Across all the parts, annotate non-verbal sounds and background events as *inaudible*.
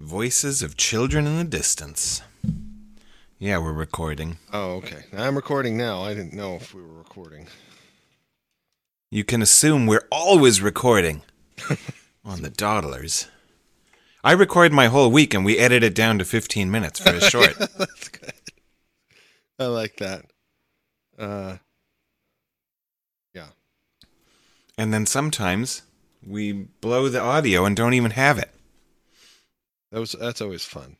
Voices of children in the distance. Yeah, we're recording. Oh, okay. I'm recording now. I didn't know if we were recording. You can assume we're always recording *laughs* on the Dawdlers. I record my whole week and we edit it down to 15 minutes for a *laughs* short. That's good. I like that. Uh, yeah. and then sometimes we blow the audio and don't even have it. That was that's always fun.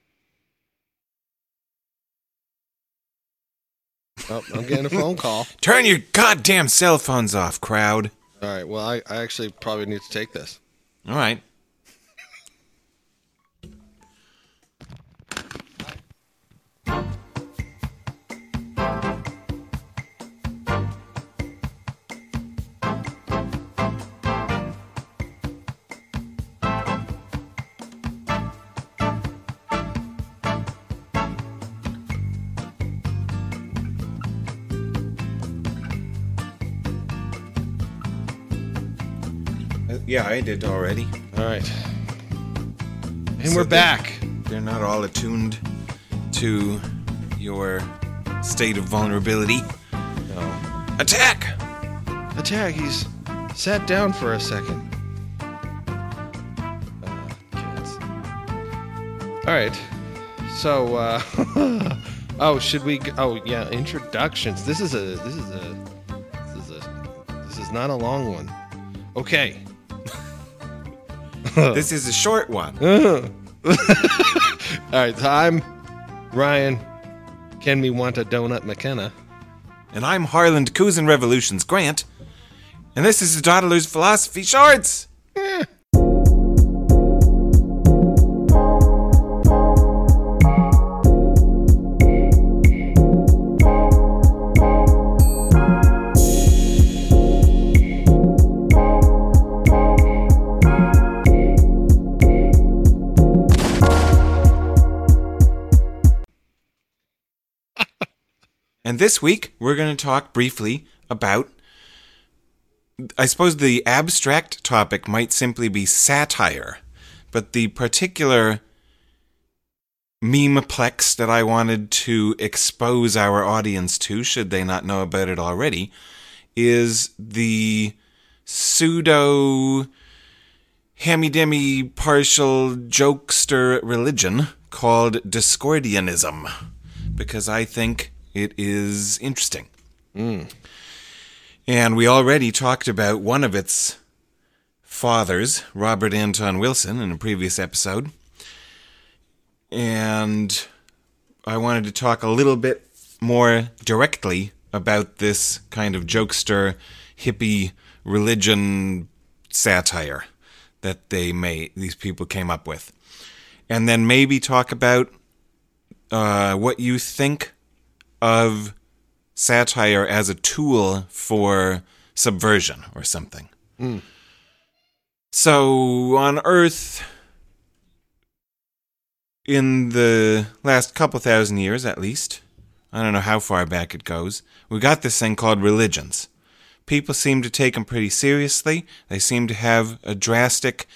Oh, I'm getting a *laughs* phone call. Turn your goddamn cell phones off, crowd. All right. Well, I, I actually probably need to take this. All right. Yeah, I did already. All right. And So we're back. They're not all attuned to your state of vulnerability. No. Attack! Attack. He's sat down for a second. Uh, kids. All right. So, uh, *laughs* oh, should we? G- oh, yeah. Introductions. This is a. This is a. This is a. This is not a long one. Okay. *laughs* This is a short one. *laughs* All right. So I'm Ryan. Can me want a donut, McKenna? And I'm Harland Cousin Revolutions Grant. And this is the Dawdler's Philosophy Shorts! This week, we're going to talk briefly about. I suppose the abstract topic might simply be satire, but the particular memeplex that I wanted to expose our audience to, should they not know about it already, is the pseudo hammy-demmy partial jokester religion called Discordianism, because I think it is interesting. And we already talked about one of its fathers, Robert Anton Wilson, in a previous episode. And I wanted to talk a little bit more directly about this kind of jokester, hippie religion satire that they may these people came up with. And then maybe talk about uh, what you think of satire as a tool for subversion or something. Hmm. So on Earth, in the last couple thousand years at least, I don't know how far back it goes, we got this thing called religions. People seem to take them pretty seriously. They seem to have a drastic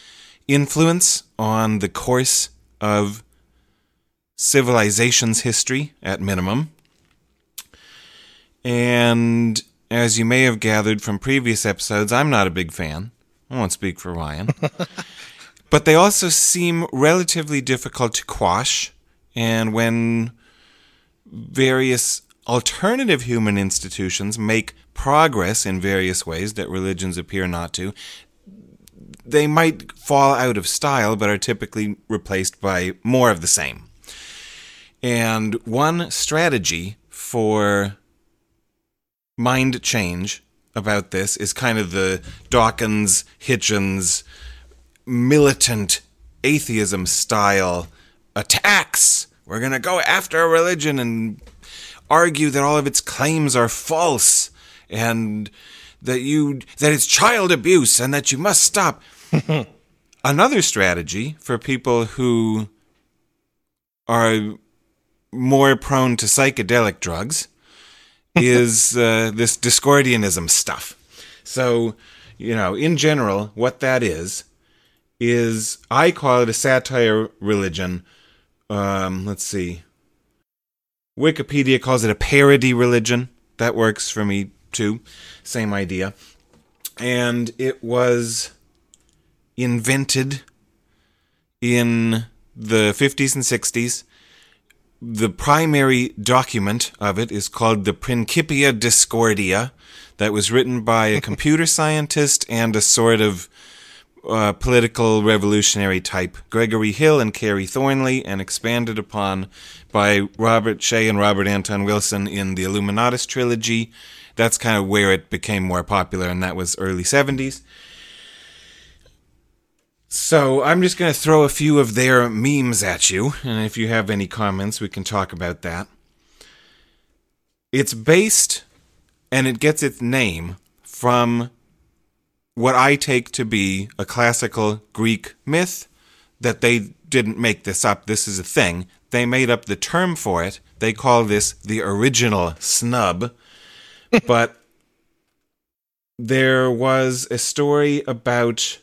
influence on the course of civilization's history, at minimum. And as you may have gathered from previous episodes, I'm not a big fan. I won't speak for Ryan. *laughs* but they also seem relatively difficult to quash. And when various alternative human institutions make progress in various ways that religions appear not to, they might fall out of style, but are typically replaced by more of the same. And one strategy for mind change about this is kind of the Dawkins Hitchens militant atheism style attacks. We're going to go after a religion and argue that all of its claims are false and that you that it's child abuse and that you must stop. *laughs* Another strategy for people who are more prone to psychedelic drugs is uh, this Discordianism stuff. So, you know, in general, what that is, is I call it a satire religion. Um, let's see. Wikipedia calls it a parody religion. That works for me too. Same idea. And it was invented in the 50s and 60s. The primary document of it is called the Principia Discordia, that was written by a *laughs* computer scientist and a sort of uh, political revolutionary type, Gregory Hill and Kerry Thornley, and expanded upon by Robert Shea and Robert Anton Wilson in the Illuminatus trilogy. That's kind of where it became more popular, and that was early 70s. So I'm just going to throw a few of their memes at you, and if you have any comments, we can talk about that. It's based, and it gets its name from what I take to be a classical Greek myth that they didn't make this up. This is a thing. They made up the term for it. They call this the original snub. *laughs* but there was a story about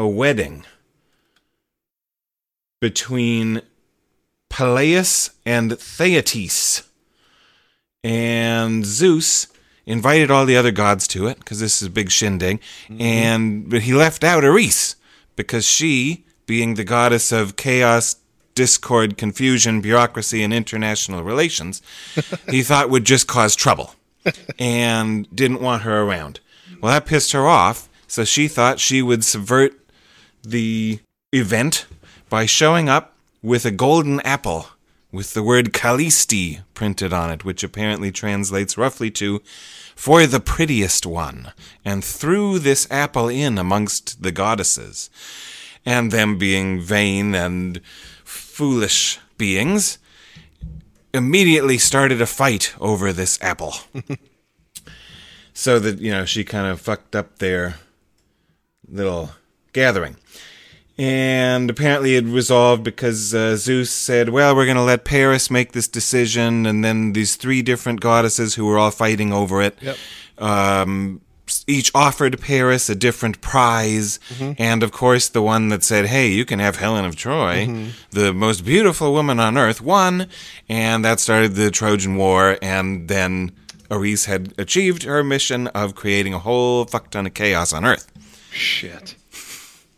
a wedding between Peleus and Theaetetus. And Zeus invited all the other gods to it because this is a big shindig. Mm-hmm. And but he left out Eris because she, being the goddess of chaos, discord, confusion, bureaucracy, and international relations, *laughs* he thought would just cause trouble and didn't want her around. Well, that pissed her off, so she thought she would subvert the event by showing up with a golden apple with the word Kallisti printed on it, which apparently translates roughly to for the prettiest one, and threw this apple in amongst the goddesses. And them being vain and foolish beings, immediately started a fight over this apple. *laughs* so that, you know, she kind of fucked up their little gathering. And apparently it resolved because uh, Zeus said, well, we're going to let Paris make this decision. And then these three different goddesses who were all fighting over it, Yep. um, each offered Paris a different prize. And of course, the one that said, hey, you can have Helen of Troy, the most beautiful woman on earth, won. And that started the Trojan War. And then Eris had achieved her mission of creating a whole fuck ton of chaos on earth. Shit.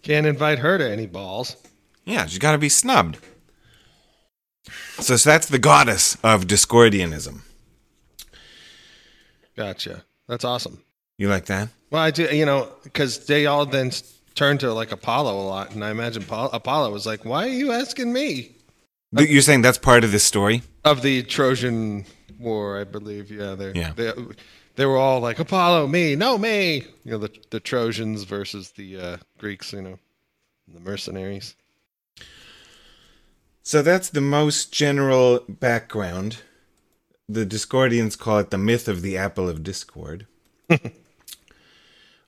Can't invite her to any balls. Yeah, she's got to be snubbed. So, so that's the goddess of Discordianism. Gotcha. That's awesome. You like that? Well, I do, you know, because they all then turned to like Apollo a lot, and I imagine Paul, Apollo was like, "Why are you asking me?" You're saying that's part of this story? Of the Trojan War, I believe. Yeah, Yeah. they, they were all like, "Apollo, me, no me." You know, the the Trojans versus the uh, Greeks. You know, the mercenaries. So that's the most general background. The Discordians call it the myth of the apple of discord. *laughs*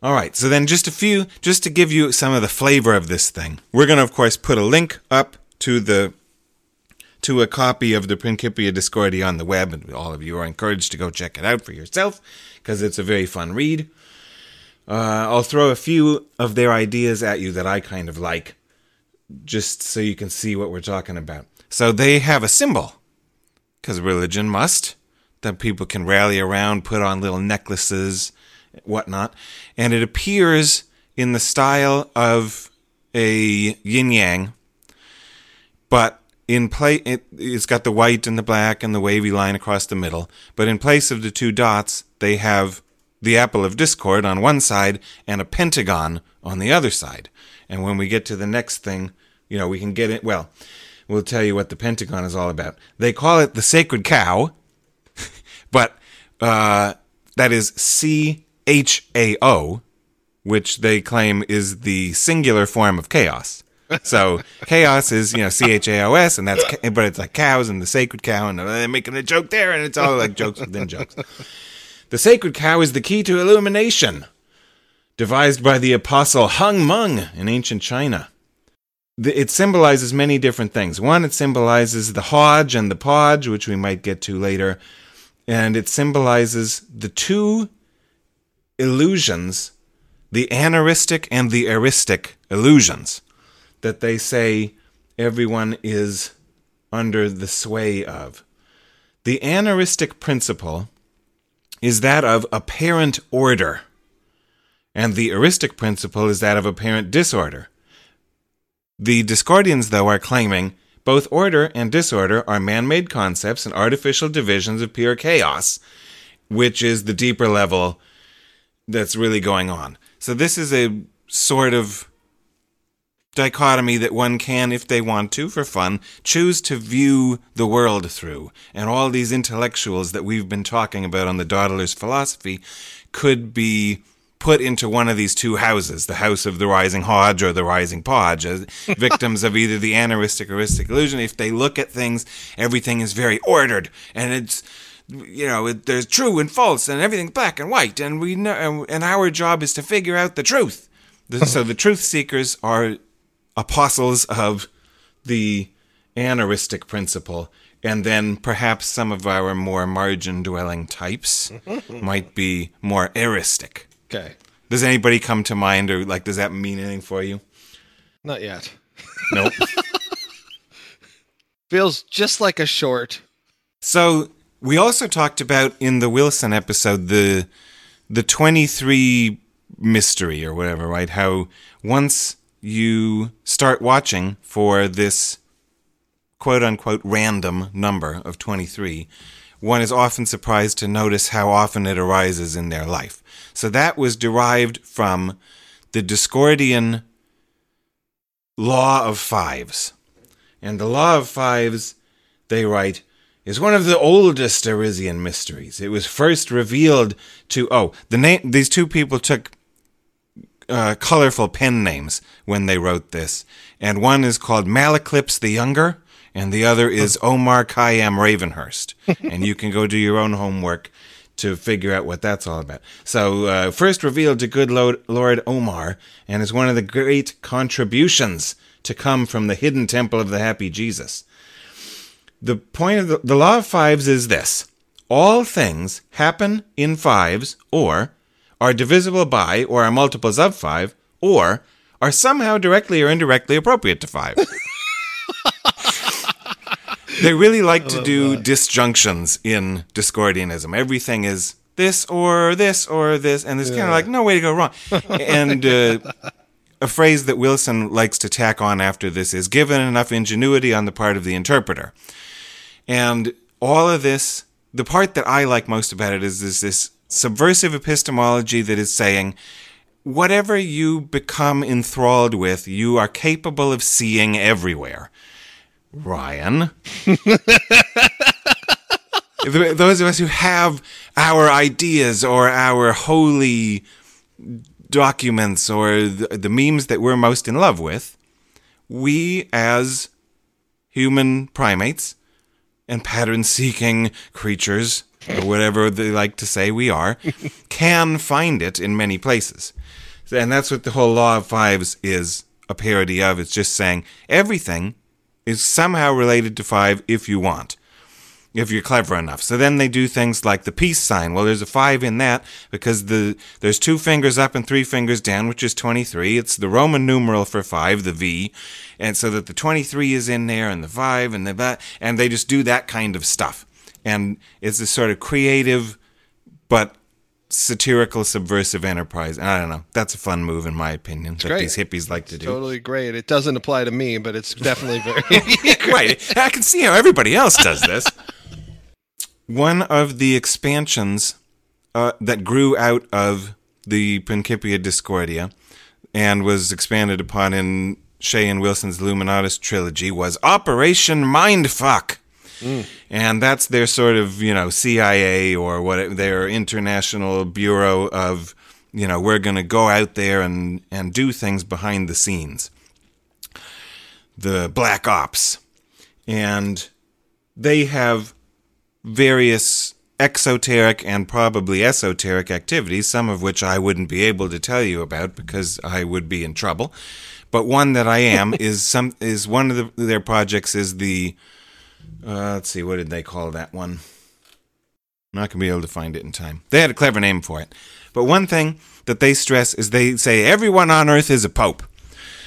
All right, so then just a few, just to give you some of the flavor of this thing. We're going to, of course, put a link up to the to a copy of the Principia Discordia on the web, and all of you are encouraged to go check it out for yourself because it's a very fun read. Uh, I'll throw a few of their ideas at you that I kind of like, just so you can see what we're talking about. So they have a symbol, because religion must, that people can rally around, put on little necklaces, whatnot, and it appears in the style of a yin yang, but in play it, it's got the white and the black and the wavy line across the middle. But in place of the two dots, they have the apple of discord on one side and a pentagon on the other side. And when we get to the next thing, you know, we can get it. Well, we'll tell you what the pentagon is all about. They call it the sacred cow, *laughs* but uh, that is C H A O, which they claim is the singular form of chaos. So chaos is you know C H A O S, and that's but it's like cows and the sacred cow, and they're making a joke there, and it's all like jokes within jokes. The sacred cow is the key to illumination, devised by the apostle Hung Mung in ancient China. It symbolizes many different things. One, it symbolizes the Hodge and the Podge, which we might get to later, and it symbolizes the two illusions, the aneristic and the eristic illusions that they say everyone is under the sway of. The aneristic principle is that of apparent order, and the eristic principle is that of apparent disorder. The Discordians, though, are claiming both order and disorder are man made concepts and artificial divisions of pure chaos, which is the deeper level that's really going on. So, this is a sort of dichotomy that one can, if they want to, for fun, choose to view the world through. And all these intellectuals that we've been talking about on the Dawdler's philosophy could be put into one of these two houses, the house of the rising Hodge or the rising Podge, as *laughs* victims of either the aneristic or eristic illusion. If they look at things, everything is very ordered and it's you know, it, there's true and false, and everything's black and white, and we know, and our job is to figure out the truth. so the *laughs* truth seekers are apostles of the aneristic principle, and then perhaps some of our more margin dwelling types *laughs* might be more eristic. Okay. Does anybody come to mind, or like, does that mean anything for you? Not yet. Nope. *laughs* Feels just like a short. so we also talked about in the Wilson episode the the twenty three mystery or whatever, right? How once you start watching for this quote unquote random number of 23, one is often surprised to notice how often it arises in their life. So that was derived from the Discordian law of fives. And the law of fives, they write, is one of the oldest Erisian mysteries. It was first revealed to oh, the name these two people took uh, colorful pen names when they wrote this, and one is called Malaclypse the Younger, and the other is *laughs* Omar Khayyam Ravenhurst. and you can go do your own homework to figure out what that's all about. So, uh, first revealed to good Lord, Omar, and is one of the great contributions to come from the hidden temple of the happy Jesus. The point of the, the law of fives is this all things happen in fives or are divisible by or are multiples of five or are somehow directly or indirectly appropriate to five. *laughs* they really like to do disjunctions in Discordianism. Everything is this or this or this, and there's kind of like no way to go wrong. and uh, a phrase that Wilson likes to tack on after this is given enough ingenuity on the part of the interpreter. And all of this, the part that I like most about it is, is this subversive epistemology that is saying, whatever you become enthralled with, you are capable of seeing everywhere. Ryan. *laughs* Those of us who have our ideas or our holy documents or the, memes that we're most in love with, we as human primates and pattern seeking creatures, or whatever they like to say we are, *laughs* can find it in many places. And that's what the whole Law of Fives is a parody of. It's just saying everything is somehow related to five if you want, if you're clever enough. So then they do things like the peace sign. Well, there's a five in that because the there's two fingers up and three fingers down, which is 23. It's the Roman numeral for five, the V, and so that the 23 is in there and the five and the that, and they just do that kind of stuff. And it's a sort of creative, but satirical subversive enterprise. And I don't know. That's a fun move in my opinion that great. these hippies like to do. Totally great. It doesn't apply to me, but it's definitely very. *laughs* *laughs* right. I can see how everybody else does this. One of the expansions uh, that grew out of the Principia Discordia and was expanded upon in Shea and Wilson's Illuminatus trilogy was Operation Mindfuck. And that's their sort of, you know, CIA or what their international bureau of, you know, we're going to go out there and, and do things behind the scenes. The Black Ops. And they have various exoteric and probably esoteric activities, some of which I wouldn't be able to tell you about because I would be in trouble. But one that I am *laughs* is some is one of the, their projects is the uh, let's see what did they call that one. I'm not gonna be able to find it in time. They had a clever name for it. But one thing that they stress is they say everyone on earth is a pope.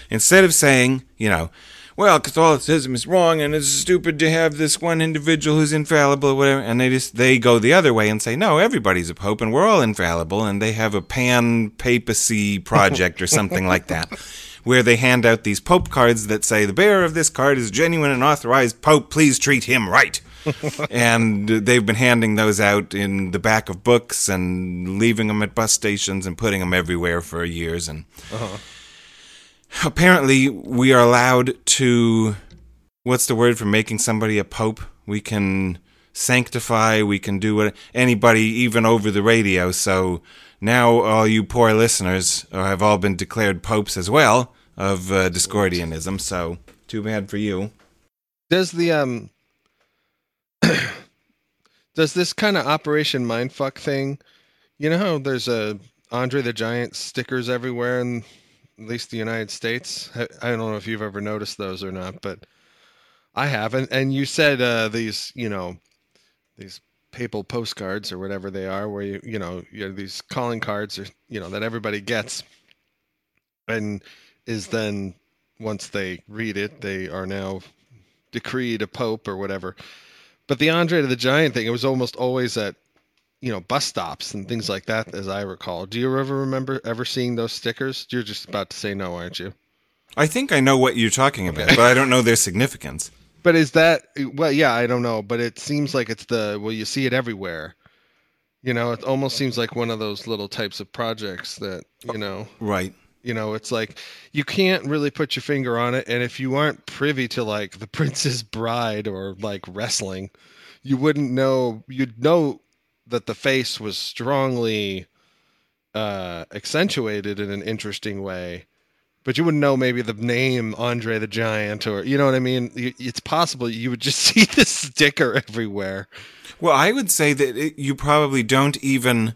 instead of saying, you know, well, Catholicism is wrong and it's stupid to have this one individual who's infallible or whatever, and they just they go the other way and say, no, everybody's a pope and we're all infallible, and they have a pan papacy project or something like that. Where they hand out these pope cards that say the bearer of this card is genuine and authorized pope. Please treat him right. *laughs* and they've been handing those out in the back of books and leaving them at bus stations and putting them everywhere for years. And uh-huh. apparently, we are allowed to. What's the word for making somebody a pope? We can sanctify. We can do what anybody, even over the radio. So now, all you poor listeners have all been declared popes as well of uh, Discordianism. So too bad for you. Does the um *coughs* does this kind of Operation Mindfuck thing? You know how there's a Andre the Giant stickers everywhere in at least the United States. I, I don't know if you've ever noticed those or not, but I haven't. And you said uh, these, you know, these papal postcards or whatever they are, where you, you know, you these calling cards or you know that everybody gets, and is then once they read it, they are now decreed a pope or whatever. But the Andre to the Giant thing, it was almost always at, you know, bus stops and things like that, as I recall. Do you ever remember ever seeing those stickers? You're just about to say no, aren't you? I think I know what you're talking about, but I don't know their significance. *laughs* But is that well? Yeah, I don't know, but it seems like it's the well, you see it everywhere. You know, it almost seems like one of those little types of projects that you know. Right. You know, it's like you can't really put your finger on it, and if you aren't privy to like the *laughs* Princess Bride or like wrestling, you wouldn't know. You'd know that the face was strongly uh, accentuated in an interesting way, but you wouldn't know maybe the name Andre the Giant or you know what I mean. It's possible you would *laughs* just see this sticker everywhere. Well, I would say that it, you probably don't even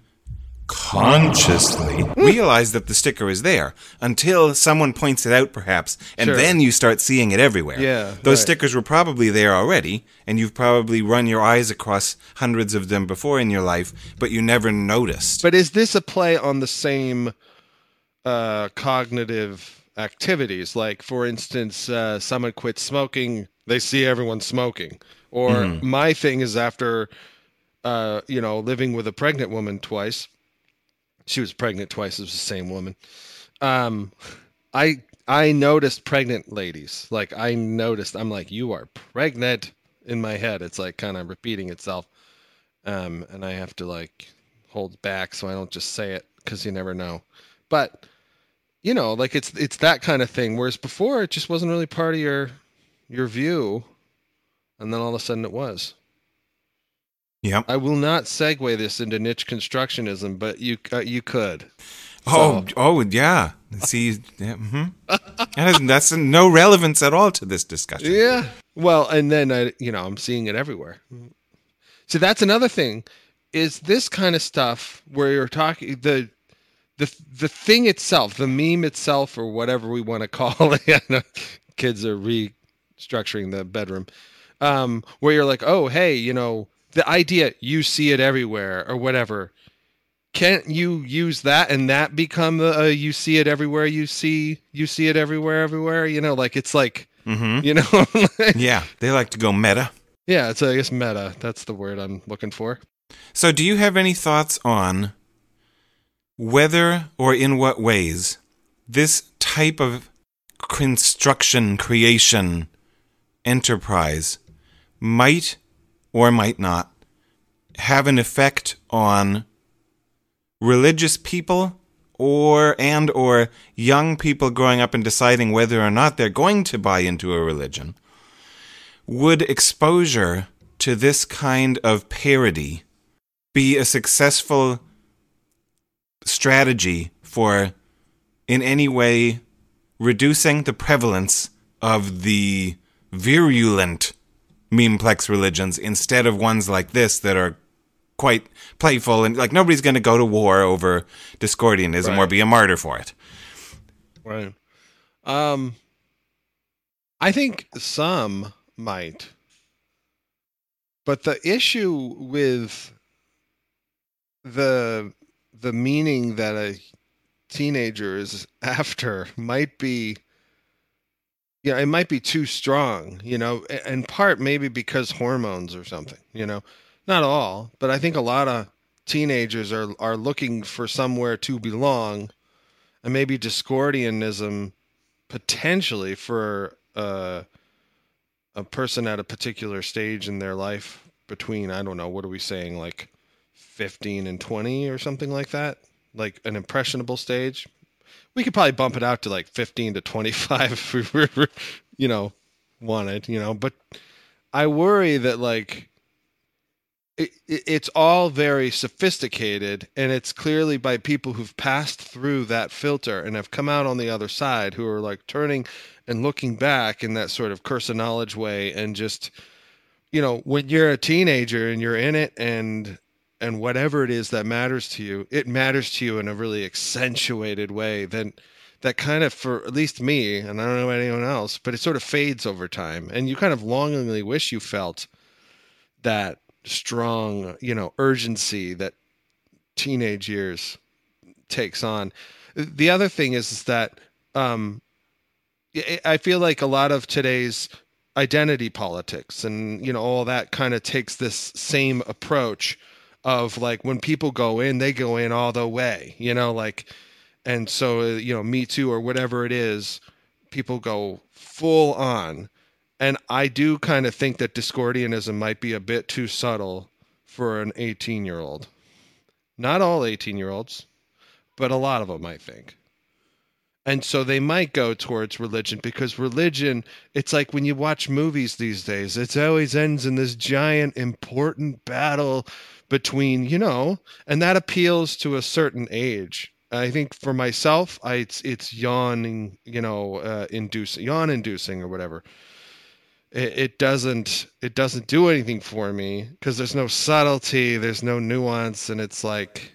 consciously realize that the sticker is there until someone points it out, perhaps, and Sure. then you start seeing it everywhere. Yeah, Those right. stickers were probably there already, and you've probably run your eyes across hundreds of them before in your life, but you never noticed. But is this a play on the same uh, cognitive activities? Like, for instance, uh, someone quits smoking, they see everyone smoking. Or my thing is after, uh, you know, living with a pregnant woman twice. She was pregnant twice. It was the same woman. Um, I I noticed pregnant ladies. Like I noticed. I'm like, you are pregnant. In my head, it's like kind of repeating itself um, and I have to like hold back so I don't just say it because you never know. But you know, like it's it's that kind of thing. Whereas before, it just wasn't really part of your your view, and then all of a sudden it was. Yep. I will not segue this into niche constructionism, but you uh, you could. Oh, oh, yeah. See, yeah, hmm that has, that's no relevance at all to this discussion. Yeah. Well, and then I, you know, I'm seeing it everywhere. So that's another thing. Is this kind of stuff where you're talking the the the thing itself, the meme itself, or whatever we want to call it. *laughs* Kids are restructuring the bedroom. Um, where you're like, oh, hey, you know, the idea you see it everywhere or whatever. Can't you use that and that become the uh, you see it everywhere? You see you see it everywhere, everywhere. You know, like it's like mm-hmm. you know. *laughs* Yeah, they like to go meta. yeah, it's I guess meta. That's the word I'm looking for. So, do you have any thoughts on whether or in what ways this type of construction, creation, enterprise might or might not have an effect on religious people or and or young people growing up and deciding whether or not they're going to buy into a religion would exposure to this kind of parody be a successful strategy for in any way reducing the prevalence of the virulent memeplex religions instead of ones like this that are quite playful and like nobody's going to go to war over discordianism or be a martyr for it. Right. Um I think some might. But the issue with the the meaning that a teenager is *laughs* after might be yeah, it might be too strong, you know, in part maybe because hormones or something, you know. Not all, but I think a lot of teenagers are are looking for somewhere to belong, and maybe Discordianism potentially for uh, a person at a particular stage in their life between I don't know what are we saying like 15 and 20 or something like that, like an impressionable stage. We could probably bump it out to like 15 to 25 if we *laughs* were, you know, wanted, you know, but I worry that like it, it, it's all very sophisticated and it's clearly by people who've passed through that filter and have come out on the other side who are like turning and looking back in that sort of curse of knowledge way and just you know when you're a teenager and you're in it and and whatever it is that matters to you it matters to you in a really accentuated way then that kind of for at least me and i don't know anyone else but it sort of fades over time. And you kind of longingly wish you felt that strong you know urgency that teenage years takes on. The other thing is, is that um I feel like a lot of today's identity politics and you know all that kind of takes this same approach of like when people go in they go in all the way you know like and so uh, you know me too or whatever it is people go full on. And i do kind of think that discordianism might be a bit too subtle for an 18 year old not all 18 year olds but a lot of them i think. And so they might go towards religion because religion it's like when you watch movies these days it always ends in this giant important battle between you know and that appeals to a certain age. I think for myself I, it's it's yawning you know uh, inducing yawn inducing or whatever. It, it doesn't it doesn't do anything for me because there's no subtlety there's no nuance and it's like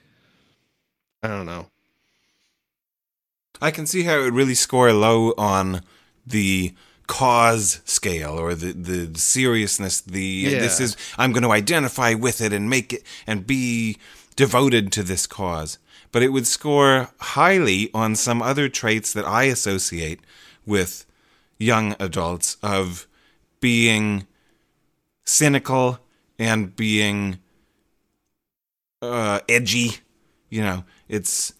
i don't know. I can see how it would really score low on the cause scale or the the seriousness the Yeah. this is I'm going to identify with it and make it and be devoted to this cause but it would score highly on some other traits that I associate with young adults of being cynical and being uh, edgy you know it's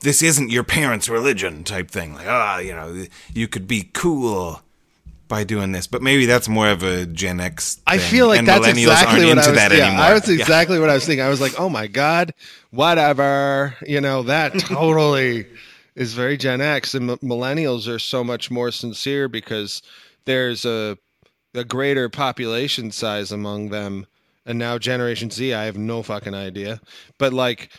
this isn't your parents' religion type thing. Like, ah, you know, you could be cool by doing this, but maybe that's more of a Gen X. I thing, feel like and that's exactly aren't what into I was. that yeah, anymore. I was Yeah. exactly what I was thinking. I was like, oh my god, whatever. You know, that *laughs* totally is very Gen X, and m- millennials are so much more sincere because there's a a greater population size among them, and now Generation Z, I have no fucking idea, but like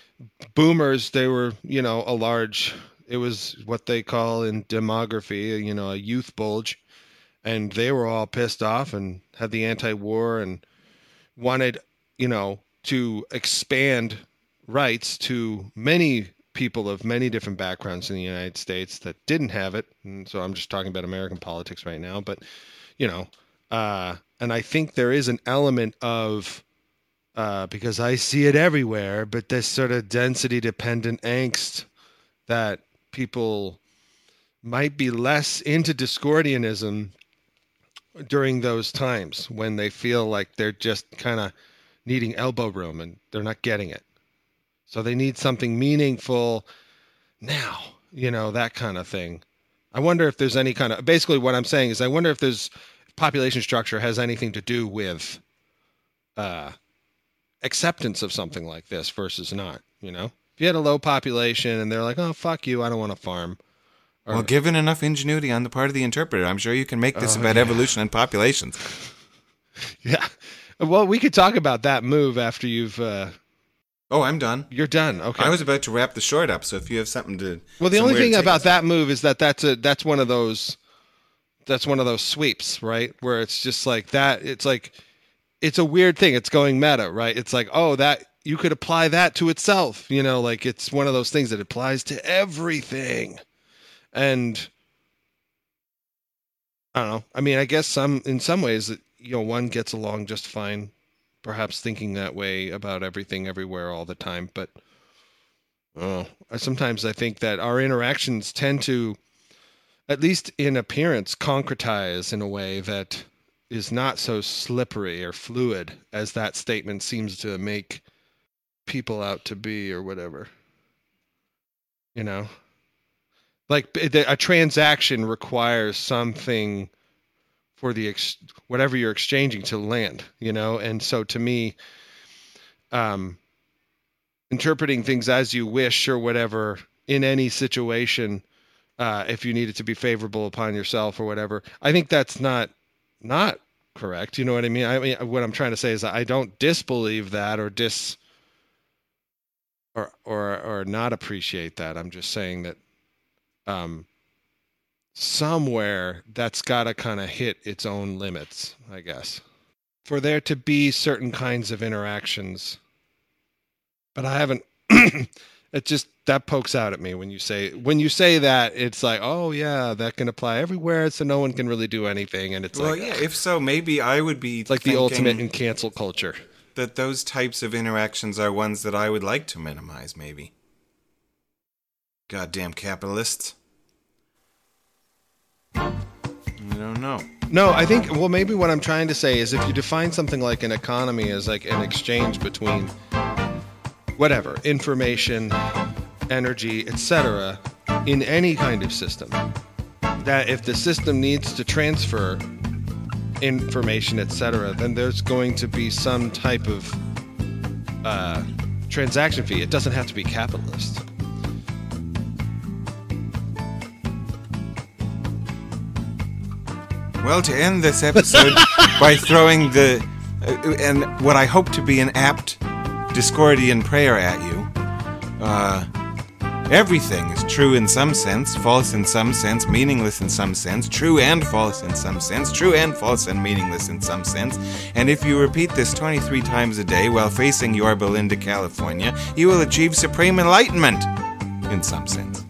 boomers, they were you know a large. It was what they call in demography, you know, a youth bulge and they were all pissed off and had the anti-war and wanted you know to expand rights to many people of many different backgrounds in the United States that didn't have it and so I'm just talking about American politics right now but you know uh and I think there is an element of uh because I see it everywhere but this sort of density dependent angst that people might be less into discordianism during those times when they feel like they're just kind of needing elbow room and they're not getting it. So they need something meaningful now, you know, that kind of thing. I wonder if there's any kind of basically what I'm saying is I wonder if there's population structure has anything to do with uh acceptance of something like this versus not, you know? If you had a low population and they're like, "Oh, fuck you, I don't want to farm." Or- Well, given enough ingenuity on the part of the interpreter, I'm sure you can make this Oh, about yeah. evolution and populations. *laughs* Yeah. Well, we could talk about that move after you've uh Oh, I'm done. you're done. Okay. I was about to wrap the short up, so if you have something to well, the only thing about that move is that that's a that's one of those that's one of those sweeps, right? Where it's just like that it's like it's a weird thing. It's going meta, right? It's like, "Oh, that you could apply that to itself." You know, like it's one of those things that applies to everything. And I don't know. I mean, I guess some in some ways you know, one gets along just fine perhaps thinking that way about everything everywhere all the time but oh I sometimes i think that our interactions tend to at least in appearance, concretize in a way that is not so slippery or fluid as that statement seems to make people out to be or whatever. You know? Like a transaction requires something for the ex- whatever you're exchanging to land, you know? And so to me um interpreting things as you wish or whatever in any situation uh, if you need it to be favorable upon yourself or whatever. I think that's not not correct. You know what I mean? I mean, what I'm trying to say is I don't disbelieve that or dis or or or not appreciate that. I'm just saying that um somewhere that's got to kind of hit its own limits, I guess. For there to be certain kinds of interactions. But I haven't *clears throat* it just that pokes out at me when you say when you say that it's like oh yeah that can apply everywhere so no one can really do anything and it's well, like well yeah. If so, maybe I would be like the ultimate in cancel culture. That those types of interactions are ones that I would like to minimize. Maybe. Goddamn capitalists. I don't know. No, I think well maybe what I'm trying to say is if you define something like an economy as like an exchange between whatever information energy, etc., in any kind of system. That if the system needs to transfer information, etc., then there's going to be some type of uh, transaction fee. It doesn't have to be capitalist. Well, to end this episode by throwing the uh, and what I hope to be an apt Discordian prayer at you. Uh, Everything is true in some sense, false in some sense, meaningless in some sense, true and false in some sense, true and false and meaningless in some sense. And if you repeat this 23 times a day while facing your Linda, California, you will achieve supreme enlightenment in some sense.